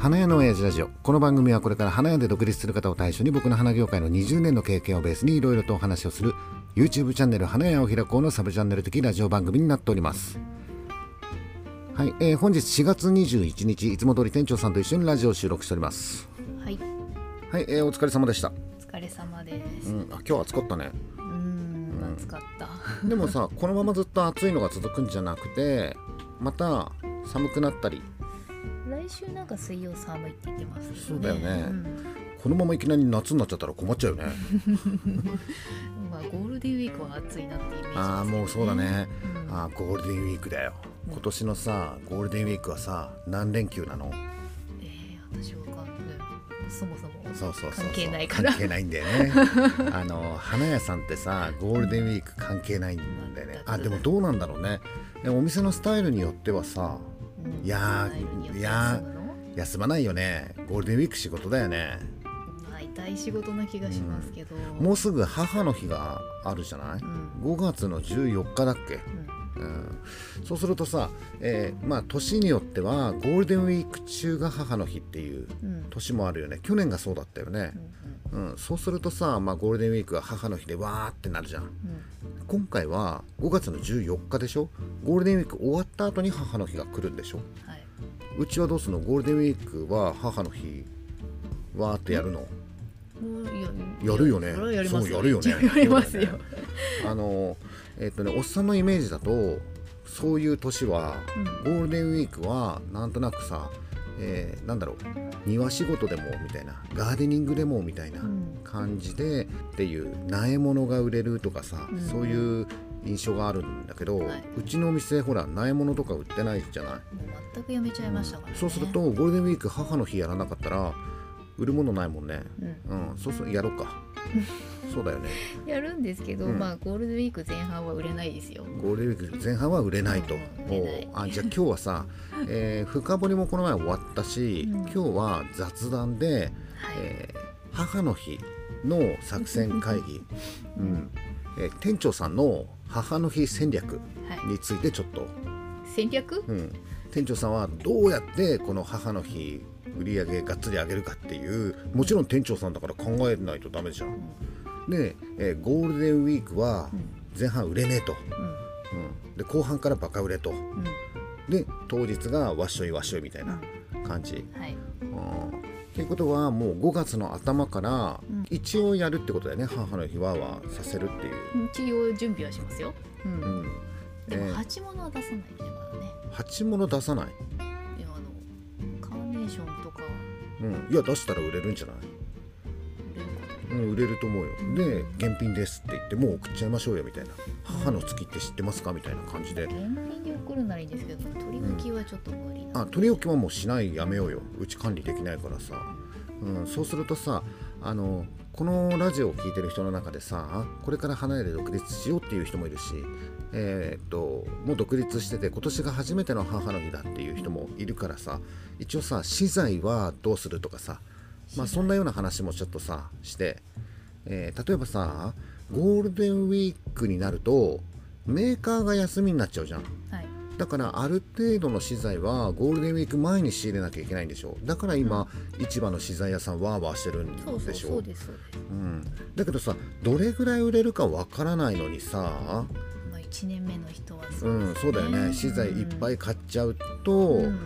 花屋の親父ラジオ。この番組はこれから花屋で独立する方を対象に僕の花業界の20年の経験をベースにいろいろとお話をする YouTube チャンネル花屋を開こうのサブチャンネル的ラジオ番組になっております。はい、えー、本日4月21日いつも通り店長さんと一緒にラジオを収録しております。はい。はい、えー、お疲れ様でした。お疲れ様です、うん、あ今日暑かったね。うん。暑かった。でもさこのままずっと暑いのが続くんじゃなくてまた寒くなったり来週なんか水曜寒いって言ってます、ね、そうだよね、うん、このままいきなり夏になっちゃったら困っちゃうよね。まあゴールデンウィークは暑いなってイメージ、ね、ああもうそうだね、うん、あゴールデンウィークだよ。今年のさゴールデンウィークはさ何連休なの？えー、私わかんない。そもそもそうそうそう関係ないから。関係ないんだよね。あの花屋さんってさゴールデンウィーク関係ないんだよね、あでもどうなんだろうね。お店のスタイルによってはさいやいや休まないよね。ゴールデンウィーク仕事だよね。大体仕事な気がしますけど、うん、もうすぐ母の日があるじゃない、うん、5月の14日だっけ、うん、うん、そうするとさ、えー、まあ年によってはゴールデンウィーク中が母の日っていう年もあるよね、去年がそうだったよね、うん、そうするとさ、まあ、ゴールデンウィークが母の日でわーってなるじゃん、今回は5月の14日でしょ？ゴールデンウィーク終わった後に母の日が来るんでしょ、はい、うちはどうするの？ゴールデンウィークは母の日わーってやるの、やる。よね。そうやるよね。やりますよ。あのえっ、とねおっさんのイメージだとそういう年は、ゴールデンウィークはなんとなくさえー、なんだろう庭仕事でもみたいなガーデニングでもみたいな感じで、っていう苗物が売れるとかさ、うん、そういう印象があるんだけど、はい、うちのお店ほら苗物とか売ってないじゃない？全くやめちゃいましたから、ね。うん、そうするとゴールデンウィーク母の日やらなかったら売るものないもんね、うん、うん、そうそうやろうか そうだよね。やるんですけど、うん、まあゴールデンウィーク前半は売れないですよ。ゴールデンウィーク前半は売れないと、うん、あじゃあ今日はさ、えー、深掘りもこの前終わったし、うん、今日は雑談で、はい、えー、母の日の作戦会議、うん。えー、店長さんの母の日戦略についてちょっと、はい、戦略、うん、店長さんはどうやってこの母の日売り上げがっつり上げるかっていうもちろん店長さんだから考えないとダメじゃん。で、えー、ゴールデンウィークは前半売れねえと、うん。うん、で後半からバカ売れと、うん、で当日がわっしょいわっしょいみたいな感じ。はい、っていうことはもう5月の頭から一応やるってことだよね、母の日ははさせるっていう。一応準備はしますよ、うん。うん、でも鉢物は出さないね。まだね。鉢物出さない。いやあのカーネーションうん。いや出したら売れるんじゃない？うん、売れると思うよ。で現品ですって言ってもう送っちゃいましょうよみたいな。母の月って知ってますかみたいな感じで。現品で送るならいいんですけど取り置きはちょっと無理な、うん、あ取り置きはもうしないやめようよ。うち管理できないからさ、うん、そうするとさあのこのラジオを聴いてる人の中でさこれから離れて独立しようっていう人もいるしえー、っともう独立してて今年が初めての母の日だっていう人もいるからさ一応さ資材はどうするとかさまあそんなような話もちょっとさして、えー、例えばさゴールデンウィークになるとメーカーが休みになっちゃうじゃん、はい、だからある程度の資材はゴールデンウィーク前に仕入れなきゃいけないんでしょ。だから今、うん、市場の資材屋さんわーわーしてるんでしょ。そうですうん、だけどさどれぐらい売れるかわからないのにさまあ、1年目の人はそう、ね、うん、そうだよね。資材いっぱい買っちゃうと、うん。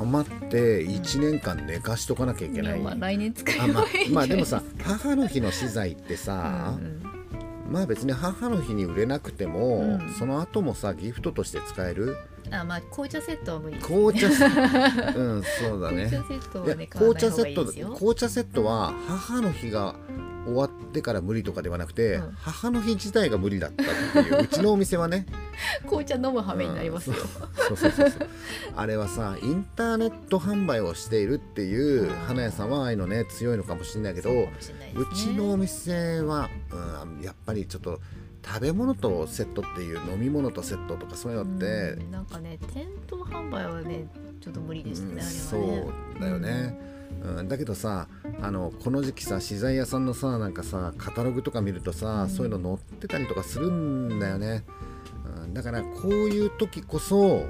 余って1年間寝かしとかなきゃいけない、まあ、来年使えばいいまあ、まあでもさ母の日の資材ってさ、うんうんまあ別に母の日に売れなくても、うん、その後もさギフトとして使える？あまあ紅茶セットは無理ね、紅茶セット。うんそうだね。紅茶セットはね紅茶セット紅茶セットは母の日が終わってから無理とかではなくて、うん、母の日自体が無理だったっていう うちのお店はね。紅茶飲む羽目になりますよ、うん、そうそうそうそう。あれはさインターネット販売をしているっていう花屋さんはああいうのね強いのかもしれないけどう、ね,、ちのお店は、うん、やっぱりちょっと食べ物とセットっていう飲み物とセットとかそういうのって、うん、なんかね店頭販売はねちょっと無理ですね、うん、そうだよね、うん、だけどさあのこの時期さ資材屋さんのさなんかさカタログとか見るとさ、うん、そういうの載ってたりとかするんだよね、うん、だからこういう時こそ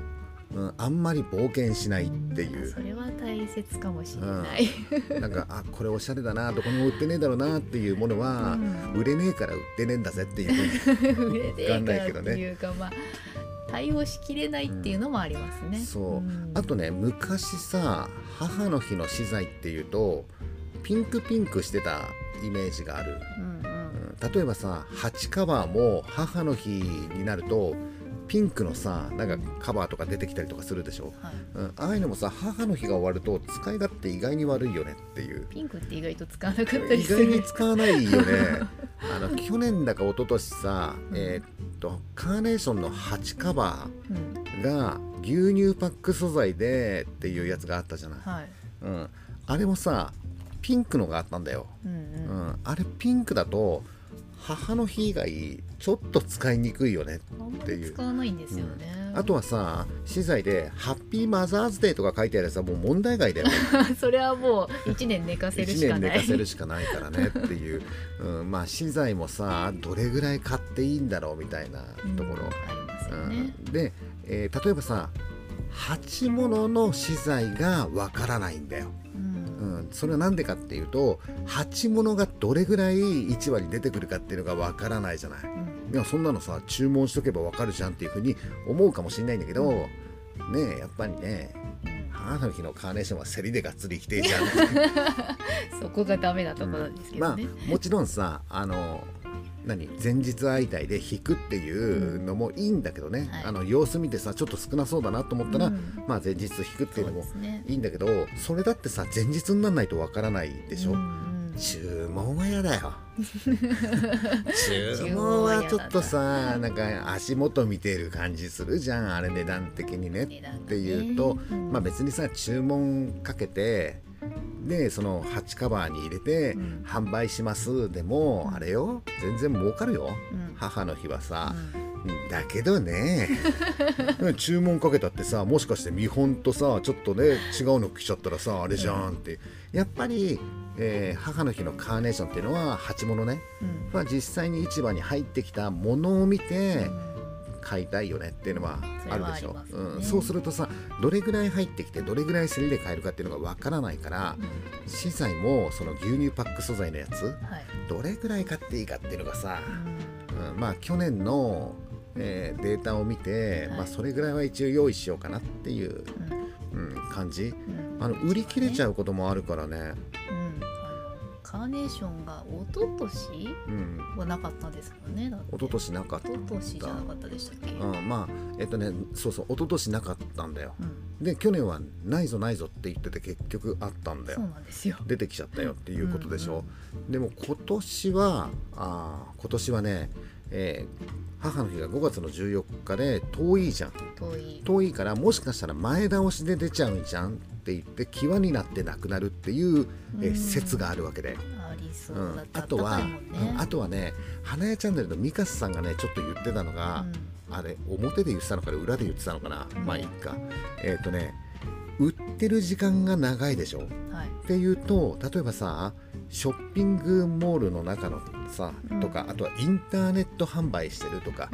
うん、あんまり冒険しないっていう。それは大切かもしれない、なんかあこれおしゃれだなどこにも売ってねえだろうなっていうものは、売れねえから売ってねえんだぜっていうふうに 売れねわかんないえけどねからっていうか、まあ対応しきれないっていうのもありますね、そう、ん。あとね昔さ母の日の資材っていうとピンクピンクしてたイメージがある、うんうん。うん。例えばさ鉢カバーも母の日になるとピンクのさなんかカバーとか出てきたりとかするでしょ、はい、うん、ああいうのもさ母の日が終わると使い勝手意外に悪いよねっていう。ピンクって意外と使わなかったり意外するに使わないよね。あの去年だか一昨年さ、えーっとカーネーションの鉢カバうん。ーが牛乳パック素材でっていうやつがあったじゃない、はい。うん、あれもさピンクのがあったんだよ、うんううんん、あれピンクだと母の日以外ちょっと使いにくいよねっていう。り使わないんですよね、あとはさ資材で「ハッピーマザーズデー」とか書いてあるやつはもう問題外だよね。それはもう1年寝かせるし1かない。年寝かせるしかないからねっていう、うん、まあ資材もさどれぐらい買っていいんだろうみたいなところ、うんありますようん。ね、で、えー例えばさ鉢物の資材がわからないんだよ、うんうん、それは何でかっていうと鉢物がどれぐらい市場に出てくるかっていうのがわからないじゃない。うん。いやそんなのさ注文しとけばわかるじゃんっていうふうに思うかもしれないんだけど、ねえやっぱりねうん母の日のカーネーションは競りでがっつり来てゃん。そこがダメなところなんですけまあどね、もちろんさあの何前日相対で引くっていうのもいいんだけどね、はい。あの様子見てさちょっと少なそうだなと思ったら、うん。まあ前日引くっていうのもいいんだけどそれだってさ前日にならないとわからないでしょ、うんうん注文は嫌だよ。注文はちょっとさなんか足元見てる感じするじゃん。あれ値段的にね。っていうと、うん。まあ別にさ注文かけてでその鉢カバーに入れてうん。販売します。でも、あれよ。全然儲かるよ、うん。母の日はさ、うん。だけどね。注文かけたってさもしかして見本とさちょっとね違うの来ちゃったらさあれじゃんって、やっぱり、えー母の日のカーネーションっていうのは鉢物ね、実際に市場に入ってきたものを見てうん買いたいよねっていうのはあるでしょ。ね。うん、そうするとさどれぐらい入ってきてどれぐらい競りで買えるかっていうのがわからないから資材もその牛乳パック素材のやつはい。どれぐらい買っていいかっていうのがさ、うん。うん。まあ去年の、えーデータを見て、はい。まあ、それぐらいは一応用意しようかなっていう、うん。うん、感じ。うん。あの売り切れちゃううこともあるからね、カーネーションが一昨年うん、はなかったですもんね。一昨年なかった一昨年じゃなかったでしたっけ、うん、まあえっとねそうそう一昨年なかったんだよ。うん。で去年はないぞないぞって言ってて結局あったんだそうよなんですよ。出てきちゃったよっていうことでしょ、でも今年はあー今年はね、えー母の日が5月の14日で遠いじゃん。遠い。遠いからもしかしたら前倒しで出ちゃうんじゃんって言って際になってなくなるっていう、えーうん。説があるわけで、ううん。あとは、ね。うん。あとはね花屋チャンネルのミカスさんがねちょっと言ってたのが、あれ表で言ってたのかな裏で言ってたのかな、うん。まあいいか。えっ、とね売ってる時間が長いでしょ。うんはい。っていうと例えばさショッピングモールの中のさ、うん。とかあとはインターネット販売してるとか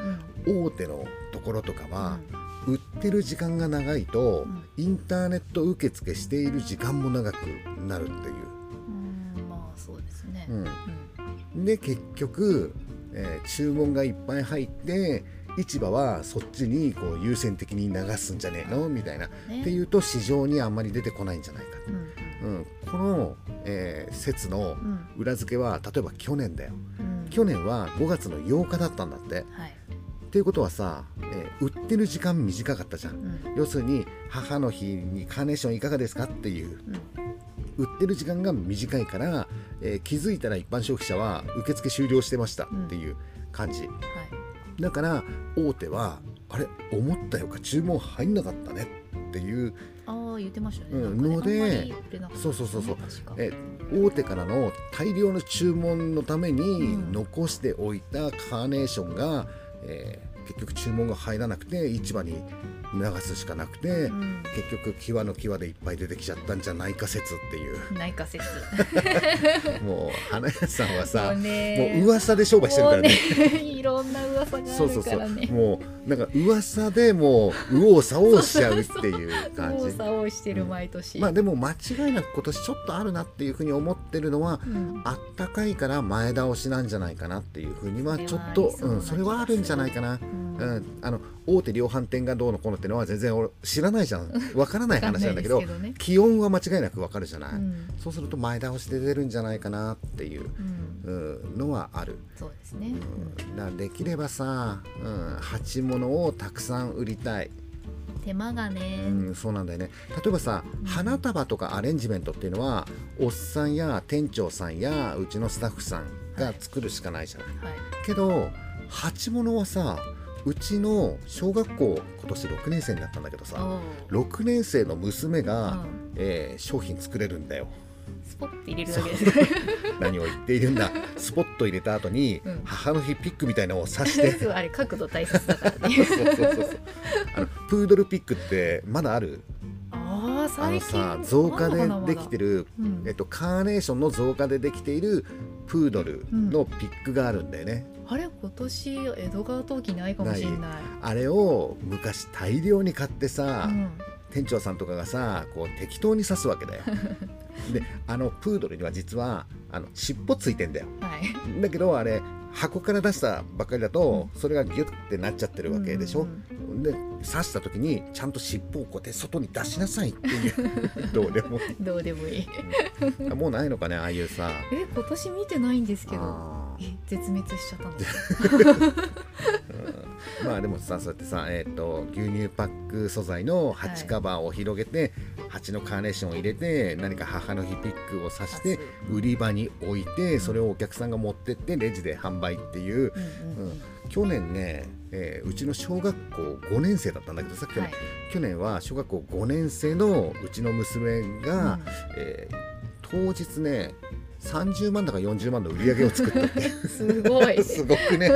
うん。大手のところとかは、売ってる時間が長いと、うん。インターネット受付している時間も長くなるっていう。うん。うんまあそうですね。うん。うん。で結局、えー注文がいっぱい入って市場はそっちにこう優先的に流すんじゃねえの？みたいな、ね。っていうと市場にあんまり出てこないんじゃないか、うんうん、この、えー説のうん。裏付けは例えば去年だよ。うん。去年は5月の8日だったんだって。はい。っていうことはさ、えー売ってる時間短かったじゃん。うん。要するに母の日にカーネーションいかがですかっていう。うん。売ってる時間が短いから、えー気づいたら一般消費者は受付終了してましたっていう感じ、はい。だから大手はあれ思ったよか注文入んなかったねっていう言ってましたね。うんのでそうそうそうそう。え大手からの大量の注文のためにうん。残しておいたカーネーションが、えー結局注文が入らなくて市場に流すしかなくて、うん。結局際の際でいっぱい出てきちゃったんじゃないか説っていう。ないか説。もう花屋さんはさもう噂で商売してるからね。ね いろんな噂があそうそうそう。るからねもうなんか噂でもう右往左往しちゃうっていう感右往じ左往してる毎年、まあでも間違いなく今年ちょっとあるなっていうふうに思ってるのはうん。あったかいから前倒しなんじゃないかなっていうふうにはちょっとそれはありそうん、それはあるんじゃないかな、うん。うん、あの大手量販店がどうのこうのってのは全然俺知らないじゃん。わからない話なんだけどわかんないです気温は間違いなくわかるじゃない、うん。そうすると前倒しで出るんじゃないかなっていう、のはある、そうですね、うん、だできればさ、うん、鉢物をたくさん売りたい、手間がね、うん、そうなんだよね。例えばさ花束とかアレンジメントっていうのはおっさんや店長さんやうちのスタッフさんが作るしかないじゃない、はい。けど鉢物はさうちの小学校今年6年生になったんだけどさおう6年生の娘が、うん。えー商品作れるんだよ。スポッて入れるだけです。何を言っているんだ。スポット入れた後に、うん。母の日ピックみたいなのを刺して。あれ角度大切だからね。そうそうそうそう。あのプードルピックってまだある？あのさ造花でできてる、る、うん。えっと、カーネーションの造花でできているプードルのピックがあるんだよね、あれ今年江戸川陶器ないかもしれない。あれを昔大量に買ってさ、うん。店長さんとかがさこう適当に刺すわけだよ。であのプードルには実はあの尻尾ついてんだよ。はい。だけどあれ箱から出したばっかりだとそれがギュッてなっちゃってるわけでしょ、うん。で刺した時にちゃんと尻尾をこうやって外に出しなさいっていう。どうでもいい。どうでもいい。あもうないのかねああいうさ。え今年見てないんですけど絶滅しちゃったんですかうん。まあでもさそうやってさ、えー、と牛乳パック素材の鉢カバーを広げて、鉢のカーネーションを入れて何か母の日ピックを刺して刺売り場に置いてそれをお客さんが持ってってレジで販売っていう、うんうんうん去年ね、えーうちの小学校5年生だったんだけどさ去年,、はい。去年は小学校5年生のうちの娘が、うん。えー当日ね30万だか40万の売り上げを作ったって。すごい。すごくね。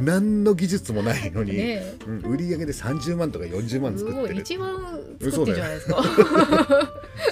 何の技術もないのに、ねうん、売り上げで30万とか40万す作ってる。ごい。一番作ってるじゃないですか。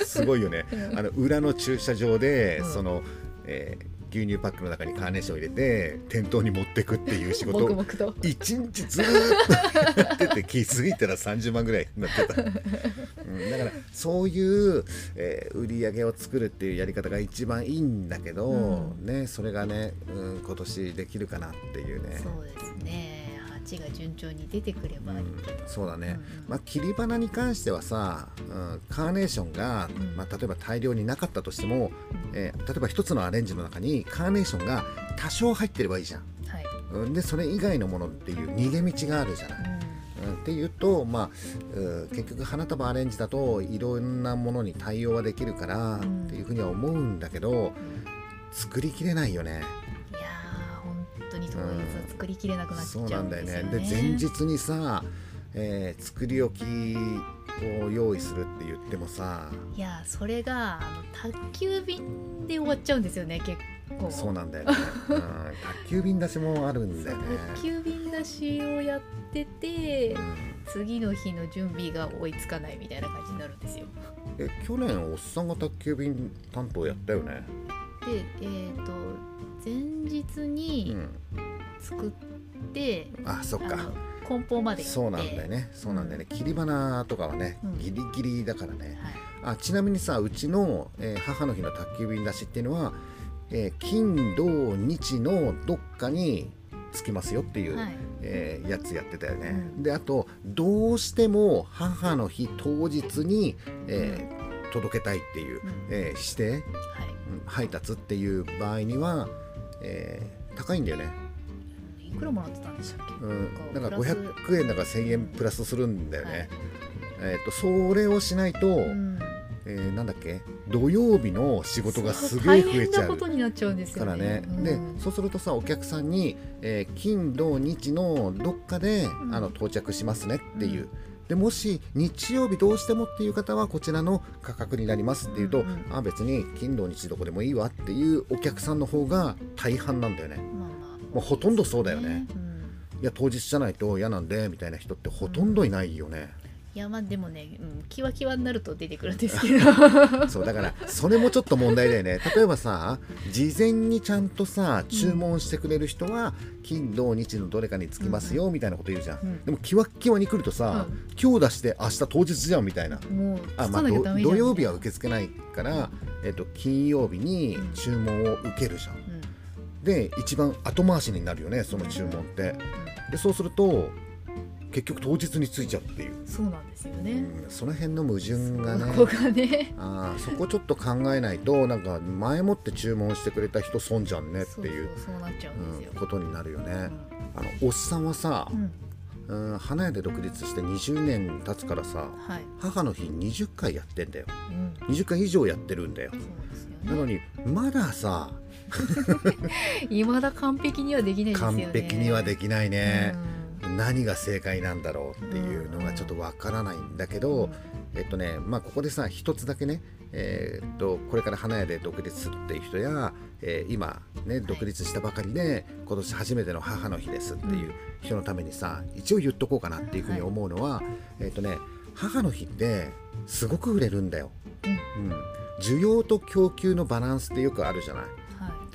すごいよね。うんあの裏の駐車場で、うん。その、えー牛乳パックの中にカーネーションを入れて店頭に持ってくっていう仕事。を一日ずーっとやってて気づいたら30万ぐらいになってた、うん、だからそういう、えー売り上げを作るっていうやり方が一番いいんだけど、うん。ねそれがね、うん、今年できるかなっていうね。そうですね鉢が順調に出てくればいいけど、そうだね、うんうん。まあ、切り花に関してはさ、うん、カーネーションが、うん。まあ、例えば大量になかったとしても、えー例えば一つのアレンジの中にカーネーションが多少入ってればいいじゃん、はい、うん、でそれ以外のものっていう逃げ道があるじゃない、うん、っていうと、まあ、うん結局花束アレンジだといろんなものに対応はできるからうん。っていうふうには思うんだけどうん。作りきれないよね。に当日は作りきれなくなっちそうゃなんだよねうんですよね。で前日にさ、えー作り置きを用意するって言ってもさいやーそれがあの宅急便で終わっちゃうんですよね結構。そうなんだよね、うん、宅急便出しもあるんだよね。宅急便出しをやっててうん次の日の準備が追いつかないみたいな感じになるんですよ。え去年おっさんが宅急便担当やったよね。でえっ、と前日うにん、作って、あそっか。梱包までそうなんだよね。そうなんだよね、切り花とかはね、うん。ギリギリだからね。はい。あちなみにさうちの、えー母の日の宅急便出しっていうのは、えー金土日のどっかに着きますよっていう、はい。えーやつやってたよね、うん。であとどうしても母の日当日に、えー届けたいっていう、うん。えー指定、はい。うん配達っていう場合には、えー高いんだよね、いくらもらってたんでしたっけ、うん、なんかプラス。500円だから1000円プラスするんだよね、はい。えー、とそれをしないと、うん。えーなんだっけ？土曜日の仕事がすげえ増えちゃうことになっちゃうんですよからね、うん。でそうするとさお客さんに、えー金土日のどっかで、ん。あの到着しますねっていう、でもし日曜日どうしてもっていう方はこちらの価格になりますっていうと、うんうんあ別に金土日どこでもいいわっていうお客さんの方が大半なんだよね。まあまあ。もうほとんどそうだよね。うん。いや当日じゃないと嫌なんでみたいな人ってほとんどいないよね、いやまあでもね、うん、キワキワになると出てくるんですけど。そうだからそれもちょっと問題だよね。例えばさ事前にちゃんとさ注文してくれる人は、金土日のどれかにつきますよみたいなこと言うじゃん、うん。でもキワッキワに来るとさ、今日出して明日当日じゃんみたいな。もうあ、まあ、土曜日は受け付けないから、えっと金曜日に注文を受けるじゃん、うん。で一番後回しになるよねその注文って。でそうすると結局当日についちゃうっていう、そうなんですようね、ん、その辺の矛盾がね。ここがね。あーそこちょっと考えないとなんか前もって注文してくれた人損じゃんねってそういうことになるよね、うん。あのおっさんはさう、ん。うん、花屋で独立して20年経つからさはい、母の日20回やってんだよ。うん、20回以上やってるんだよ。そうですよなのにまださね 未だ完璧にはできないですよ完ね璧にはできないね、うん何が正解なんだろうっていうのがちょっとわからないんだけど、えっとねまあここでさ一つだけねえーっとこれから花屋で独立するっていう人や、えー今ね独立したばかりで今年初めての母の日ですっていう人のためにさ一応言っとこうかなっていうふうに思うのは、えーっとね母の日ってすごく売れるんだよ。うん、需要と供給のバランスってよくあるじゃない。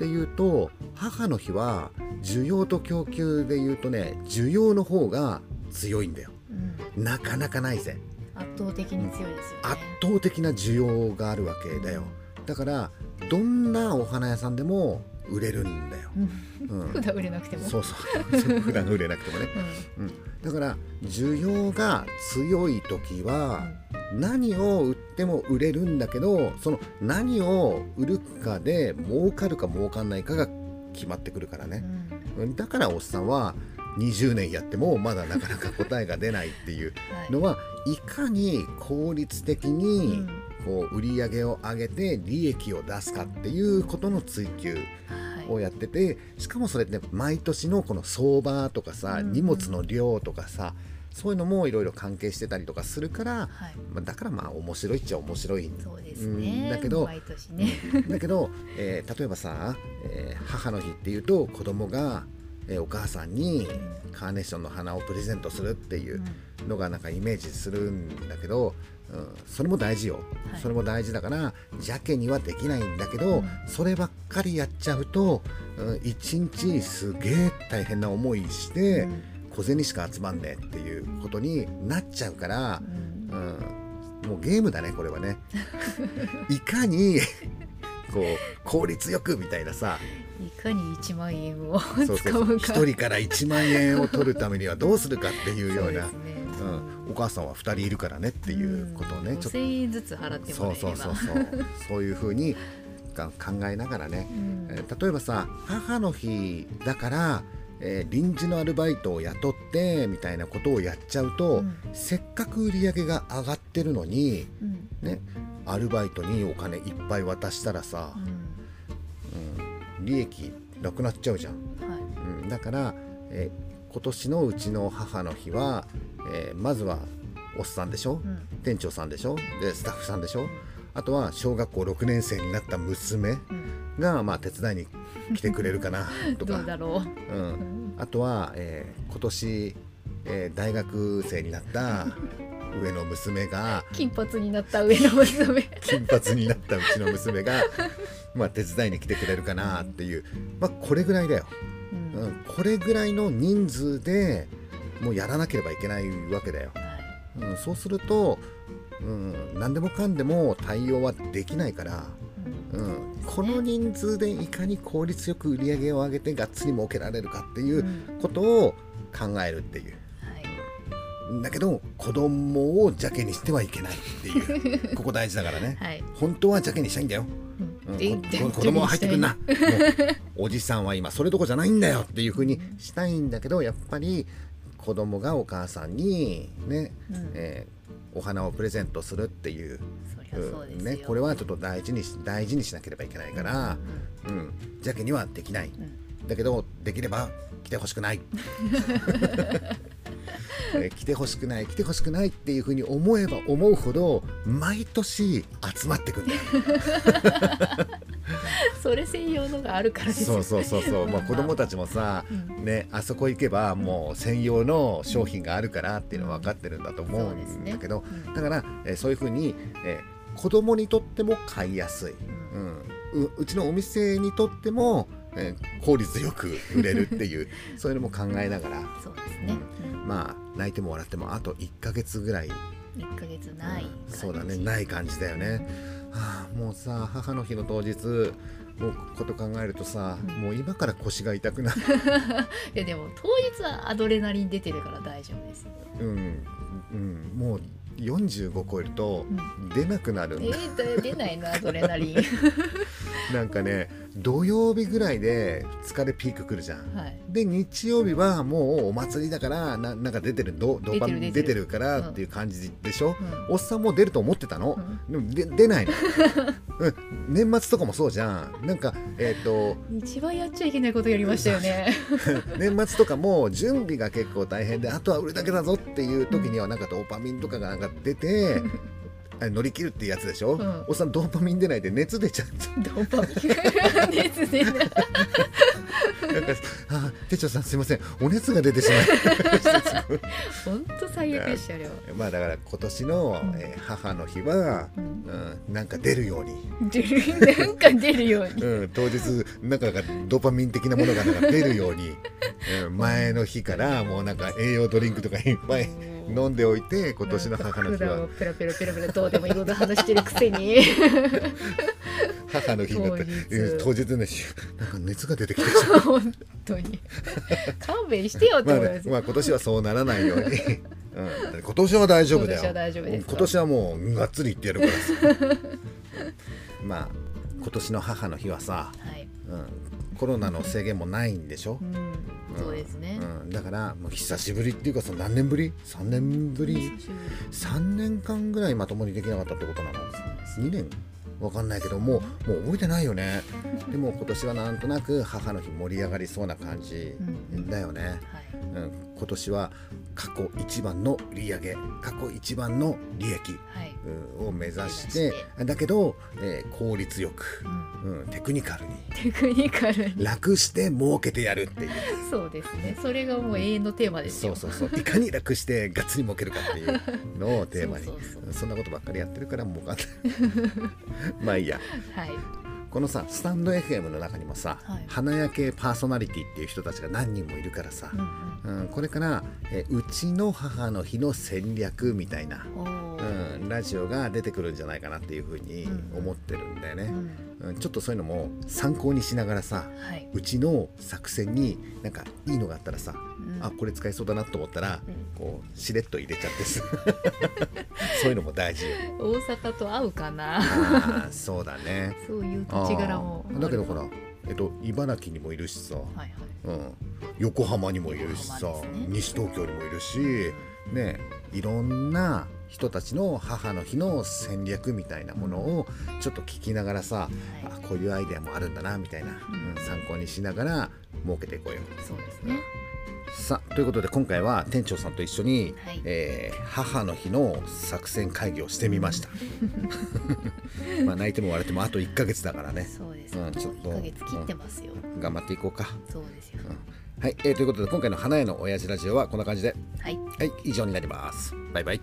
はっていうと母の日は需要と供給で言うとね需要の方が強いんだよ。い、うん、なかなかないぜ。圧倒的に強いですよね。圧倒的な需要があるわけだよ。だからどんなお花屋さんでも売れるんだよ、うん。うん。普段売れなくても。そうそう。そ う普段売れなくてもね、うん。うん、だから需要が強い時は何を売っても売れるんだけどその何を売るかで儲かるか儲かんないかが決まってくるからね、うん。だからおっさんは20年やってもまだなかなか答えが出ないっていうはいのはい。かに効率的うにん。こう売り上げを上げて利益を出すかっていうことの追求はい。をやっててしかもそれって毎年のこの相場とかさうん。荷物の量とかさそういうのもいろいろ関係してたりとかするからはい。まあだからまあ面白いっちゃ面白い。んそうですうんねだけどね。だけど、えー例えばさ、えー母の日っていうと子供が、えーお母さんにカーネーションの花をプレゼントするっていうのがなんかイメージするんだけど、うん、それも大事よ、はい。それも大事だから邪気にはできないんだけど、うん。そればっかりやっちゃうと、うん、一日すげえ大変な思いして、うん小銭しか集まんねえっていうことになっちゃうからう、ん。うん、もうゲームだねこれはね。いかにこう効率よくみたいなさ。いかに1万円をそうそう使そうう。か1人から1万円を取るためにはどうするかっていうような。そうね。うん、お母さんは2人いるからねっていうことをね、うん。ちょっと。5000円ずつ払ってそうそうそうそう。そういうふうにが考えながらね、うん。えー例えばさ母の日だから、えー臨時のアルバイトを雇ってみたいなことをやっちゃうと、うん。せっかく売り上げが上がってるのにうん。ねアルバイトにお金いっぱい渡したらさ、うん、利益なくなっちゃうじゃん、うん。はい。うん、だから、えー今年のうちの母の日は、えーまずはおっさんでしょ、うん。店長さんでしょ？でスタッフさんでしょ？あとは小学校6年生になった娘うん。が、まあ、手伝いに来てくれるかな とか。どうだろう、んん。あとは、えー今年、えー大学生になった上の娘が 金髪になった上の娘。金髪になったうちの娘が、まあ、手伝いに来てくれるかなっていう、まあ、これぐらいだよ、うん。うん、これぐらいの人数でもうやらなければいけないわけだよ、はい。うん、そうすると、うん、何でもかんでも対応はできないから、うん。うん、この人数でいかに効率よく売り上げを上げてがっつり儲けられるかっていううんことを考えるっていう。はい。だけど子供を邪気にしてはいけないっていう。ここ大事だからね。はい。本当は邪気にしたいんだよ、うん。子供は入ってくんな。おじさんは今それどころじゃないんだよっていうふうにしたいんだけどやっぱり子供がお母さんにね、うん。えーお花をプレゼントするっていう。うね、これはちょっと大事にし大事にしなければいけないから、うん、邪気にはできない、ん。だけどできれば来てほしくない えー来てほしくない来てほしくないっていうふうに思えば思うほど毎年集まってくんだよ。それ専用のがあるからですそうそうそうそう、まあ、子供たちもさ、うん。ね、あそこ行けばもう専用の商品があるからっていうのは分かってるんだと思うんだけど、うんだから、えーそういうふうに、えー子供にとっても買いやすい、うん、ううちのお店にとっても、えー効率よく売れるっていう そういうのも考えながら。そうですね、まあ泣いても笑ってもあと1ヶ月ぐらい、うん、1ヶ月ないうんそうだね。ない感じだよね、はあ、もうさ母の日の当日もうこと考えるとさ、うん。もう今から腰が痛くなる。いやでも当日はアドレナリン出てるから大丈夫ですよ、うん、うん、もう45超えるとうん。出なくなるんだ、えー、だ出ないの？アドレナリン。なんかね土曜日ぐらいで疲れピークくるじゃん。はい。で日曜日はもうお祭りだからななんか出てるドドーパミン出出てるからっていう感じでしょ、うん。おっさんも出ると思ってたの、でもで出ないの、うん、年末とかもそうじゃん。なんかえっ、と一番やっちゃいけないことやりましたよね。年末とかも準備が結構大変であとは売るだけだぞっていう時にはなんかドーパミンとかがなんか出て、あれ乗り切るってやつでしょ、うん。おっさんドーパミン出ないで熱出ちゃってドーパミン。熱出ない。なんか「あ手帳さんすいません。お熱が出てしまい。本当最悪でしたよ、まあだから今年の、うんえー母の日は、うん。うん、なんか出るように、出るなんか出るように。うん、当日なんかがドーパミン的なものがなんか出るように、うん、前の日からもうなんか栄養ドリンクとかいっぱい飲んでおいて今年の母の日は。ペラペラペラペラどうでもいいこと話してるくせに。母の日になって当日。うん当日ねしなんか熱が出てきて 本当に。勘弁してよってまあ思います、よ。ねまあ、今年はそうならないように、うん、今年は大丈夫だよ。今年はもうがっつり言ってやるから。さまあ今年の母の日はさ、はい、うん、コロナの制限もないんでしょ？う、ん、そうですね、うん、だからもう久しぶりっていうかさ何年ぶり ?3 年ぶり？久しぶり3年間ぐらいまともにできなかったってことなの？2年？わかんないけどもうもう覚えてないよね。でも今年はなんとなく母の日盛り上がりそうな感じだよね、はい。うん、今年は過去一番の売り上げ過去一番の利益を目指して目指しだけど、えー効率よく、うん、うん、テクニカルにテクニカルに。楽して儲けてやるっていう。そうですね。それがもう永遠のテーマですよ。そうそうそう。いかに楽してがっつり儲けるかっていう のをテーマに。そうそうそう。そんなことばっかりやってるから儲かんない。まあいいや。はいこのさスタンド FM の中にもさ、はい。花焼けパーソナリティっていう人たちが何人もいるからさう、んうん。これから、えうちの母の日の戦略みたいな、うんラジオが出てくるんじゃないかなっていうふうに思ってるんだよね、うんうんちょっとそういうのも参考にしながらさはい。うちの作戦になんかいいのがあったらさ、うん。あこれ使えそうだなと思ったら、うん。こうしれっと入れちゃってさ。そういうのも大事よ。大阪と合うかな。そうだね。そういう土地柄も。だけどほらえっと茨城にもいるしさ、はいはい。うん、横浜にもいるしさ、ね。西東京にもいるし。ね。いろんな人たちの母の日の戦略みたいなものをちょっと聞きながらさ、あこういうアイデアもあるんだなみたいな、うん。参考にしながら儲けていこうよ。そうですね。さあということで今回は店長さんと一緒に、はい。えー母の日の作戦会議をしてみました。まあ泣いても笑ってもあと1ヶ月だからね。そうです。うんちょっと1ヶ月切ってますよ。頑張っていこうか。そうですよはい、えー、ということで今回の花屋の親父ラジオはこんな感じで、はい、はい、以上になります。バイバイ。